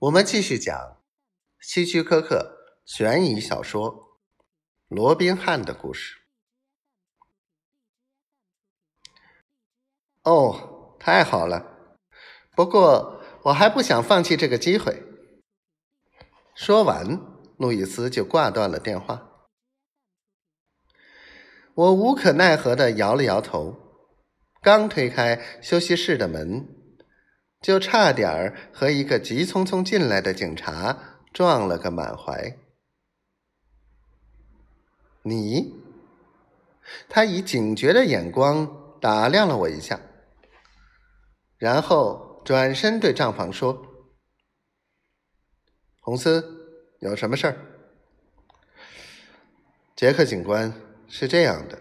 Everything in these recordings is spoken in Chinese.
我们继续讲希区柯克悬疑小说《罗宾汉的故事》。哦，太好了！不过我还不想放弃这个机会。说完，路易斯就挂断了电话。我无可奈何的摇了摇头，刚推开休息室的门。就差点儿和一个急匆匆进来的警察撞了个满怀。你？他以警觉的眼光打量了我一下，然后转身对账房说：“红斯，有什么事儿？”杰克警官是这样的。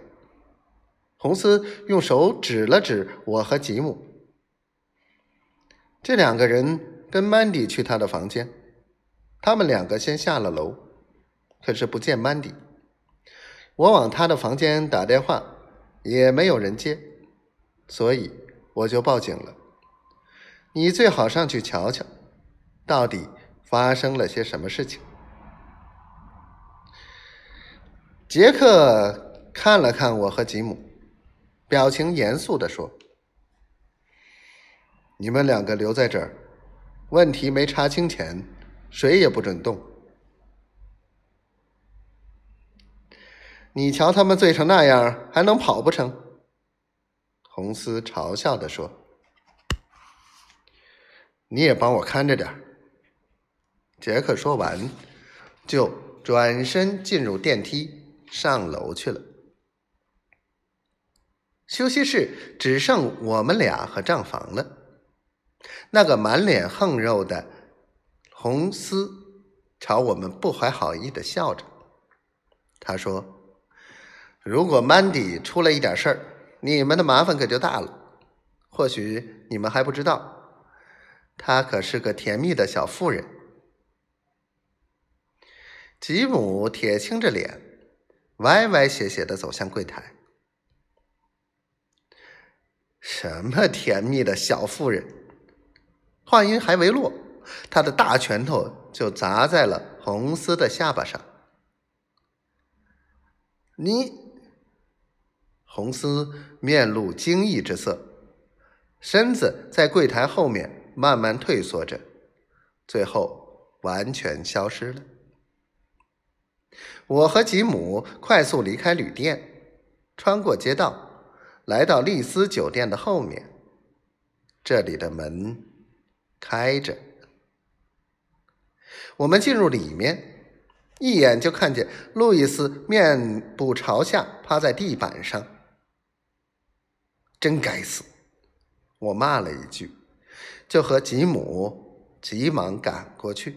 红斯用手指了指我和吉姆。这两个人跟曼迪去他的房间，他们两个先下了楼，可是不见曼迪。我往他的房间打电话，也没有人接，所以我就报警了。你最好上去瞧瞧，到底发生了些什么事情。杰克看了看我和吉姆，表情严肃地说。你们两个留在这儿，问题没查清前，谁也不准动。你瞧他们醉成那样，还能跑不成？红丝嘲笑的说：“你也帮我看着点。”杰克说完，就转身进入电梯上楼去了。休息室只剩我们俩和账房了。那个满脸横肉的红丝朝我们不怀好意的笑着。他说：“如果曼迪出了一点事儿，你们的麻烦可就大了。或许你们还不知道，她可是个甜蜜的小妇人。”吉姆铁青着脸，歪歪斜斜的走向柜台。什么甜蜜的小妇人？话音还未落，他的大拳头就砸在了红丝的下巴上。你，红丝面露惊异之色，身子在柜台后面慢慢退缩着，最后完全消失了。我和吉姆快速离开旅店，穿过街道，来到丽思酒店的后面，这里的门。开着，我们进入里面，一眼就看见路易斯面部朝下趴在地板上。真该死！我骂了一句，就和吉姆急忙赶过去。